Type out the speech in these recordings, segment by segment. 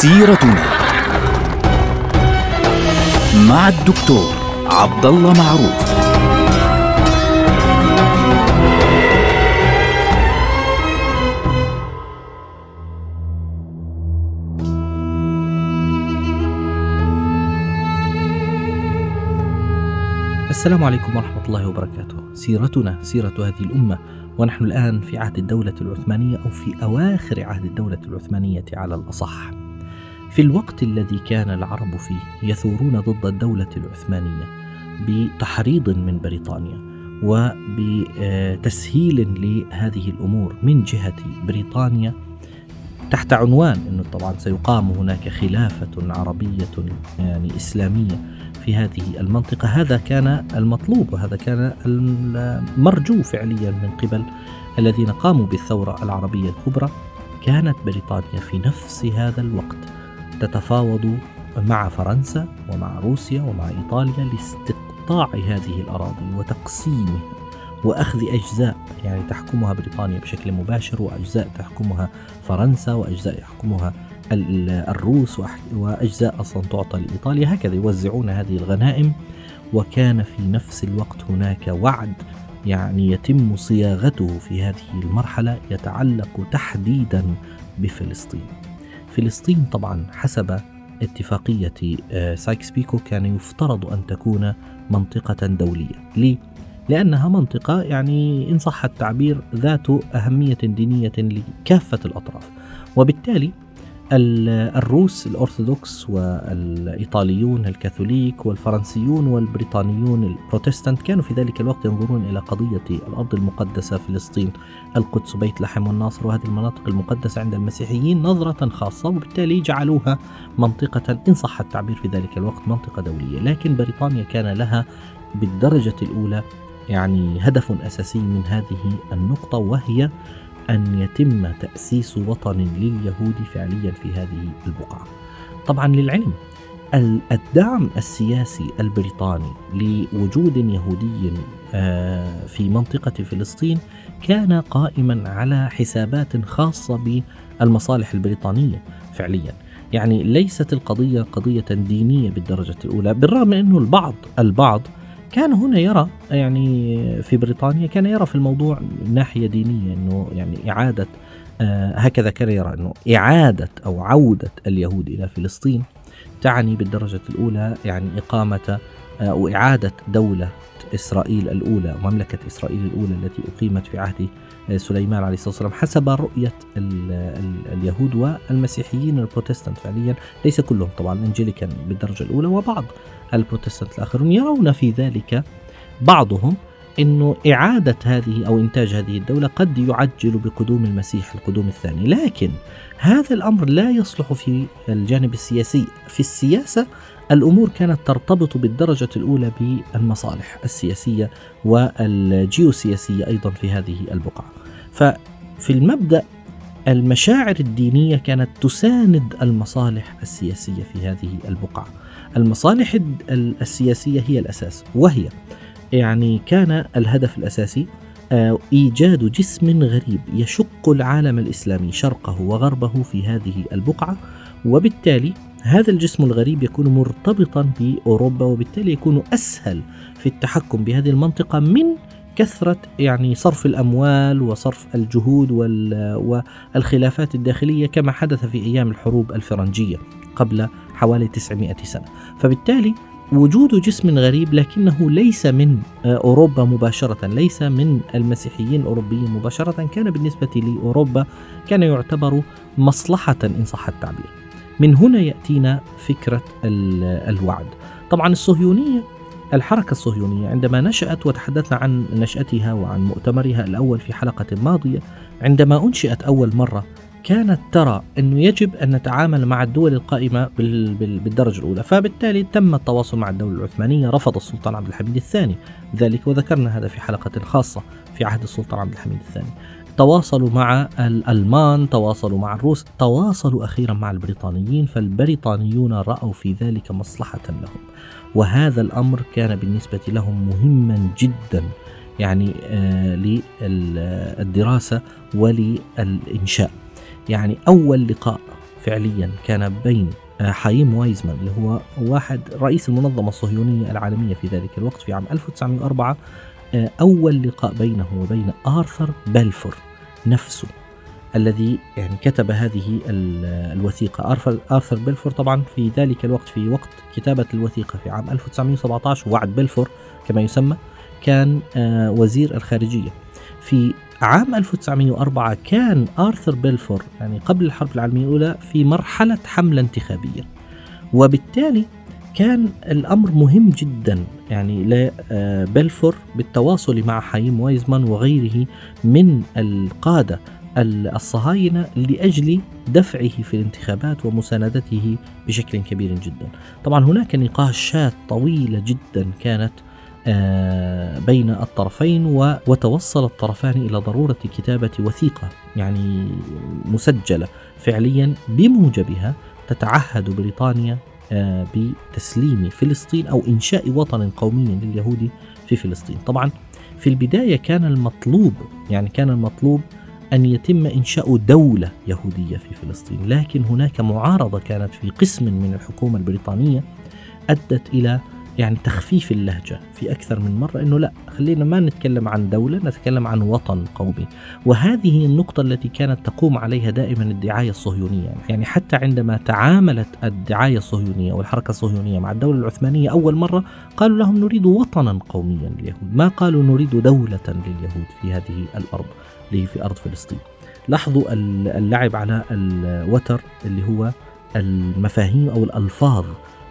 سيرتنا مع الدكتور عبد الله معروف السلام عليكم ورحمة الله وبركاته. سيرتنا سيرة هذه الأمة ونحن الآن في عهد الدولة العثمانية أو في أواخر عهد الدولة العثمانية على الأصح. في الوقت الذي كان العرب فيه يثورون ضد الدولة العثمانية بتحريض من بريطانيا وبتسهيل لهذه الأمور من جهة بريطانيا تحت عنوان أنه طبعا سيقام هناك خلافة عربية يعني إسلامية في هذه المنطقة. هذا كان المطلوب وهذا كان المرجو فعليا من قبل الذين قاموا بالثورة العربية الكبرى. كانت بريطانيا في نفس هذا الوقت تتفاوض مع فرنسا ومع روسيا ومع إيطاليا لاستقطاع هذه الأراضي وتقسيمها وأخذ أجزاء يعني تحكمها بريطانيا بشكل مباشر وأجزاء تحكمها فرنسا وأجزاء يحكمها الروس وأجزاء أصلا تعطى لإيطاليا هكذا يوزعون هذه الغنائم وكان في نفس الوقت هناك وعد يعني يتم صياغته في هذه المرحلة يتعلق تحديدا بفلسطين. فلسطين طبعا حسب اتفاقية آه، سايكس بيكو كان يفترض أن تكون منطقة دولية. ليه؟ لأنها منطقة يعني إن صح التعبير ذات أهمية دينية لكافة الأطراف وبالتالي الروس الأرثوذكس والإيطاليون الكاثوليك والفرنسيون والبريطانيون البروتستانت كانوا في ذلك الوقت ينظرون إلى قضية الأرض المقدسة فلسطين القدس بيت لحم والناصر وهذه المناطق المقدسة عند المسيحيين نظرة خاصة وبالتالي جعلوها منطقة إن صح التعبير في ذلك الوقت منطقة دولية. لكن بريطانيا كان لها بالدرجة الأولى يعني هدف أساسي من هذه النقطة وهي أن يتم تأسيس وطن لليهود فعليا في هذه البقعة. طبعا للعلم الدعم السياسي البريطاني لوجود يهودي آه، في منطقة فلسطين كان قائما على حسابات خاصة بالمصالح البريطانية فعليا يعني ليست القضية قضية دينية بالدرجة الأولى بالرغم أنه البعض البعض كان هنا يرى يعني في بريطانيا كان يرى في الموضوع ناحية دينية إنه يعني إعادة آه هكذا كان يرى إنه إعادة أو عودة اليهود إلى فلسطين تعني بالدرجة الأولى يعني إقامة آه، أو إعادة دولة إسرائيل الأولى مملكة إسرائيل الأولى التي أقيمت في عهد آه، سليمان عليه الصلاة والسلام حسب ال اليهود والمسيحيين البروتستانت فعليا. ليس كلهم طبعا الانجليكان بالدرجة الأولى وبعض البروتستانت الآخرون يرون في ذلك بعضهم. إنه إعادة هذه أو إنتاج هذه الدولة قد يعجل بقدوم المسيح القدوم الثاني، لكن هذا الأمر لا يصلح في الجانب السياسي، في السياسة الأمور كانت ترتبط بالدرجة الأولى بالمصالح السياسية والجيوسياسية أيضا في هذه البقعة. ففي المبدأ المشاعر الدينية كانت تساند المصالح السياسية في هذه البقعة. المصالح السياسية هي الأساس وهي يعني كان الهدف الأساسي آه، إيجاد جسم غريب يشق العالم الإسلامي شرقه وغربه في هذه البقعة وبالتالي هذا الجسم الغريب يكون مرتبطا بأوروبا وبالتالي يكون أسهل في التحكم بهذه المنطقة من كثرة يعني صرف الأموال وصرف الجهود والخلافات الداخلية كما حدث في أيام الحروب الفرنجية قبل حوالي 900 سنة. فبالتالي وجود جسم غريب لكنه ليس من آه، أوروبا مباشرة ليس من المسيحيين الأوروبيين مباشرة كان بالنسبة لأوروبا كان يعتبر مصلحة إن صح التعبير. من هنا يأتينا فكرة الوعد. طبعا الصهيونية الحركة الصهيونية عندما نشأت وتحدثنا عن نشأتها وعن مؤتمرها الأول في حلقة ماضية عندما أنشئت أول مرة كانت ترى أنه يجب أن نتعامل مع الدول القائمة بالدرجة الأولى فبالتالي تم التواصل مع الدولة العثمانية رفض السلطان عبد الحميد الثاني ذلك وذكرنا هذا في حلقة خاصة في عهد السلطان عبد الحميد الثاني. تواصلوا مع الألمان تواصلوا مع الروس تواصلوا أخيرا مع البريطانيين فالبريطانيون رأوا في ذلك مصلحة لهم. وهذا الأمر كان بالنسبة لهم مهما جدا يعني آه للدراسة وللإنشاء. يعني أول لقاء فعليا كان بين آه، حايم وايزمان اللي هو واحد رئيس المنظمة الصهيونية العالمية في ذلك الوقت في عام 1904 آه، أول لقاء بينه وبين آرثر بلفور نفسه الذي يعني كتب هذه الوثيقة. آرثر, آرثر بلفور طبعا في ذلك الوقت في وقت كتابة الوثيقة في عام 1917 وعد بلفور كما يسمى كان آه، وزير الخارجية. في عام 1904 كان آرثر بلفور يعني قبل الحرب العالمية الأولى في مرحلة حملة انتخابية. وبالتالي كان الأمر مهم جدا يعني لبلفور بالتواصل مع حايم وايزمان وغيره من القادة الصهاينة لأجل دفعه في الانتخابات ومساندته بشكل كبير جدا. طبعا هناك نقاشات طويلة جدا كانت آه، بين الطرفين وتوصل الطرفان إلى ضرورة كتابة وثيقة يعني مسجلة فعليا بموجبها تتعهد بريطانيا آه، بتسليم فلسطين أو إنشاء وطن قومي لليهود في فلسطين. طبعا في البداية كان المطلوب يعني كان المطلوب أن يتم إنشاء دولة يهودية في فلسطين لكن هناك معارضة كانت في قسم من الحكومة البريطانية أدت إلى يعني تخفيف اللهجة في أكثر من مرة أنه لا خلينا ما نتكلم عن دولة نتكلم عن وطن قومي. وهذه النقطة التي كانت تقوم عليها دائما الدعاية الصهيونية. يعني حتى عندما تعاملت الدعاية الصهيونية والحركة الصهيونية مع الدولة العثمانية أول مرة قالوا لهم نريد وطنا قوميا لليهود. ما قالوا نريد دولة لليهود في هذه الأرض اللي في أرض فلسطين. لاحظوا اللعب على الوتر اللي هو المفاهيم أو الألفاظ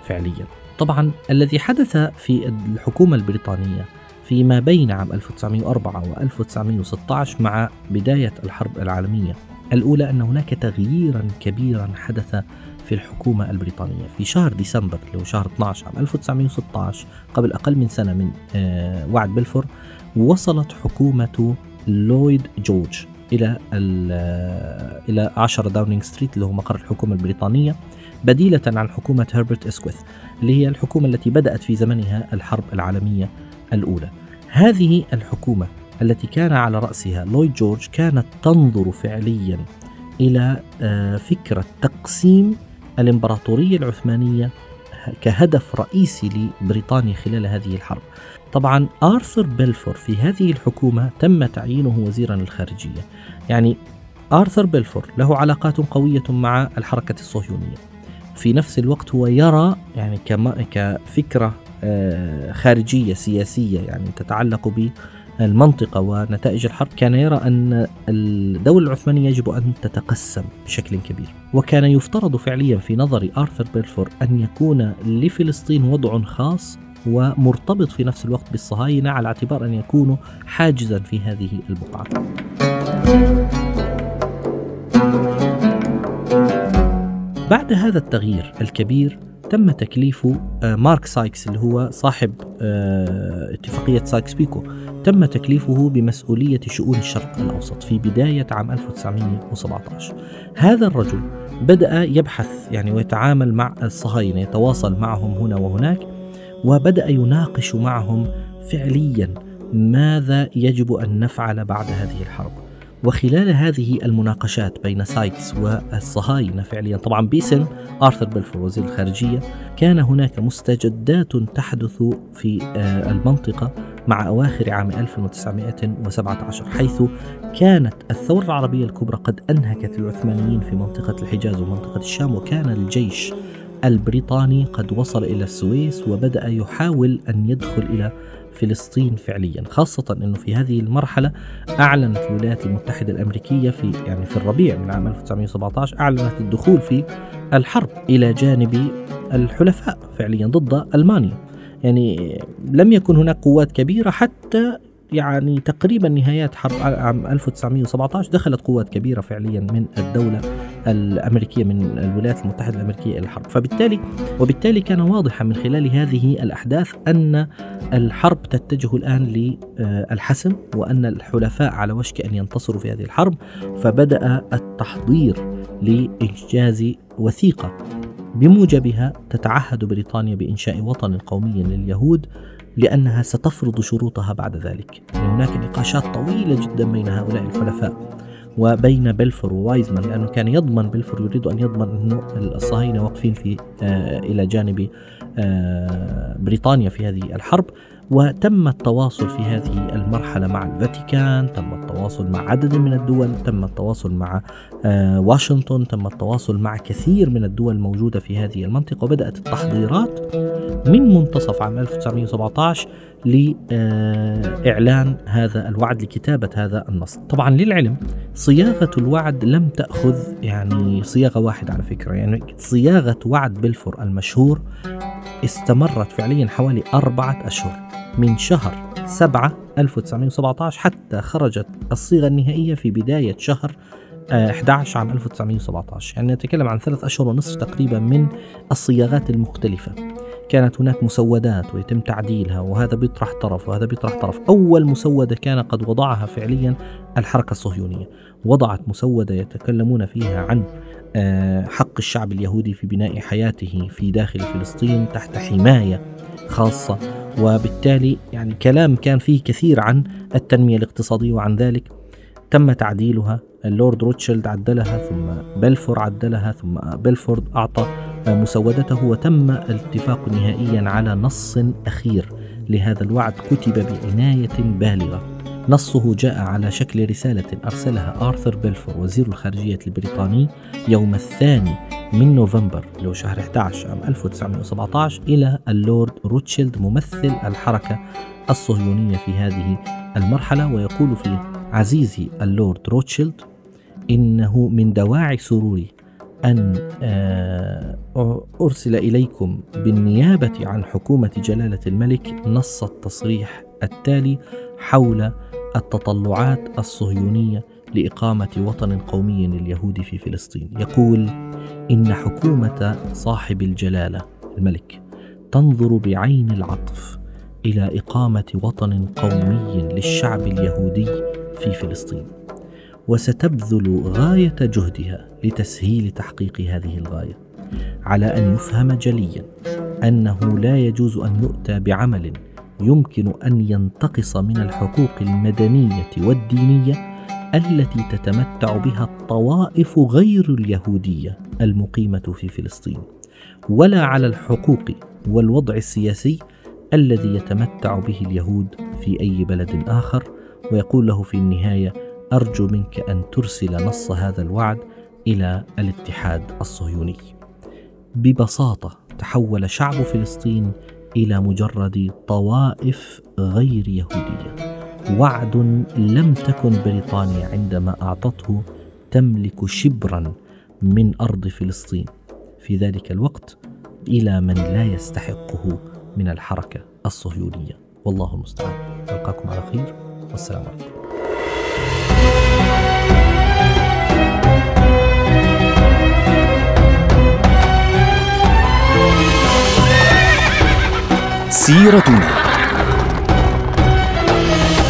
فعليا. طبعا الذي حدث في الحكومة البريطانية فيما بين عام 1904 و 1916 مع بداية الحرب العالمية. الأولى أن هناك تغييرا كبيرا حدث في الحكومة البريطانية. في شهر ديسمبر اللي هو شهر 12 عام 1916 قبل أقل من سنة من آه، وعد بلفور وصلت حكومة لويد جورج إلى آه، إلى 10 داونينج ستريت اللي هو مقر الحكومة البريطانية. بديلة عن حكومة هربرت اسكويث اللي هي الحكومة التي بدأت في زمنها الحرب العالمية الأولى. هذه الحكومة التي كان على رأسها لويد جورج كانت تنظر فعليا إلى آه، فكرة تقسيم الإمبراطورية العثمانية كهدف رئيسي لبريطانيا خلال هذه الحرب. طبعا آرثر بلفور في هذه الحكومة تم تعيينه وزيرا الخارجية. يعني آرثر بلفور له علاقات قوية مع الحركة الصهيونية. في نفس الوقت هو يرى يعني كما كفكرة آه، خارجية سياسية يعني تتعلق بالمنطقة ونتائج الحرب كان يرى أن الدولة العثمانية يجب أن تتقسم بشكل كبير. وكان يفترض فعليا في نظر آرثر بيلفور أن يكون لفلسطين وضع خاص ومرتبط في نفس الوقت بالصهاينة على اعتبار أن يكونوا حاجزا في هذه البقعة بعد هذا التغيير الكبير تم تكليف آه، مارك سايكس اللي هو صاحب آه، اتفاقية سايكس بيكو. تم تكليفه بمسؤولية شؤون الشرق الأوسط في بداية عام 1917 هذا الرجل بدأ يبحث يعني ويتعامل مع الصهاينة يتواصل معهم هنا وهناك وبدأ يناقش معهم فعليا ماذا يجب أن نفعل بعد هذه الحرب. وخلال هذه المناقشات بين سايكس والصهاينة فعليا طبعا باسم آرثر بلفور وزير الخارجية كان هناك مستجدات تحدث في آه، المنطقة مع أواخر عام 1917 حيث كانت الثورة العربية الكبرى قد أنهكت العثمانيين في منطقة الحجاز ومنطقة الشام وكان الجيش البريطاني قد وصل إلى السويس وبدأ يحاول أن يدخل إلى فلسطين فعليا خاصة أنه في هذه المرحلة أعلنت الولايات المتحدة الأمريكية في يعني في الربيع من عام 1917 أعلنت الدخول في الحرب إلى جانب الحلفاء فعليا ضد ألمانيا. يعني لم يكن هناك قوات كبيرة حتى يعني تقريبا نهايات حرب عام 1917 دخلت قوات كبيرة فعليا من الدولة الأمريكية من الولايات المتحدة الأمريكية إلى الحرب. فبالتالي وبالتالي كان واضحا من خلال هذه الأحداث أن الحرب تتجه الآن للحسم وأن الحلفاء على وشك أن ينتصروا في هذه الحرب فبدأ التحضير لإنجاز وثيقة بموجبها تتعهد بريطانيا بإنشاء وطن قومي لليهود لأنها ستفرض شروطها بعد ذلك. هناك نقاشات طويلة جدا بين هؤلاء الحلفاء وبين بلفور ووايزمان لأنه كان يضمن بلفور يريد أن يضمن أنه الصهاينة واقفين في آه، إلى جانب آه، بريطانيا في هذه الحرب. وتم التواصل في هذه المرحلة مع الفاتيكان تم التواصل مع عدد من الدول تم التواصل مع آه، واشنطن تم التواصل مع كثير من الدول الموجودة في هذه المنطقة. وبدأت التحضيرات من منتصف عام 1917 لإعلان هذا الوعد لكتابة هذا النص. طبعا للعلم صياغة الوعد لم تأخذ يعني صياغة واحدة على فكرة يعني صياغة وعد بلفور المشهور استمرت فعليا حوالي أربعة أشهر. من شهر 7 1917 حتى خرجت الصيغة النهائية في بداية شهر 11 آه، عام 1917 يعني نتكلم عن ثلاث أشهر ونصف تقريبا من الصياغات المختلفة. كانت هناك مسودات ويتم تعديلها وهذا بيطرح طرف وهذا بيطرح طرف. أول مسودة كان قد وضعها فعليا الحركة الصهيونية. وضعت مسودة يتكلمون فيها عن آه، حق الشعب اليهودي في بناء حياته في داخل فلسطين تحت حماية خاصة وبالتالي يعني كلام كان فيه كثير عن التنمية الاقتصادية وعن ذلك. تم تعديلها اللورد روتشيلد عدلها ثم بلفور عدلها ثم بلفور أعطى مسودته وتم الاتفاق نهائيا على نص أخير لهذا الوعد كتب بعناية بالغة. نصه جاء على شكل رسالة أرسلها آرثر بلفور وزير الخارجية البريطاني يوم الثاني من نوفمبر هو شهر 11 عام 1917 إلى اللورد روتشيلد ممثل الحركة الصهيونية في هذه المرحلة ويقول فيه عزيزي اللورد روتشيلد إنه من دواعي سروري أن آه، أرسل إليكم بالنيابة عن حكومة جلالة الملك نص التصريح التالي حول التطلعات الصهيونية لإقامة وطن قومي لليهود في فلسطين. يقول إن حكومة صاحب الجلالة الملك تنظر بعين العطف إلى إقامة وطن قومي للشعب اليهودي في فلسطين وستبذل غاية جهدها لتسهيل تحقيق هذه الغاية على أن يفهم جليا أنه لا يجوز أن يؤتى بعمل يمكن أن ينتقص من الحقوق المدنية والدينية التي تتمتع بها الطوائف غير اليهودية المقيمة في فلسطين ولا على الحقوق والوضع السياسي الذي يتمتع به اليهود في أي بلد آخر. ويقول له في النهاية أرجو منك أن ترسل نص هذا الوعد إلى الاتحاد الصهيوني. ببساطة تحول شعب فلسطين إلى مجرد طوائف غير يهودية. وعد لم تكن بريطانيا عندما أعطته تملك شبرا من أرض فلسطين. في ذلك الوقت إلى من لا يستحقه من الحركة الصهيونية. والله المستعان. نلقاكم على خير. والسلام عليكم. سيرتنا.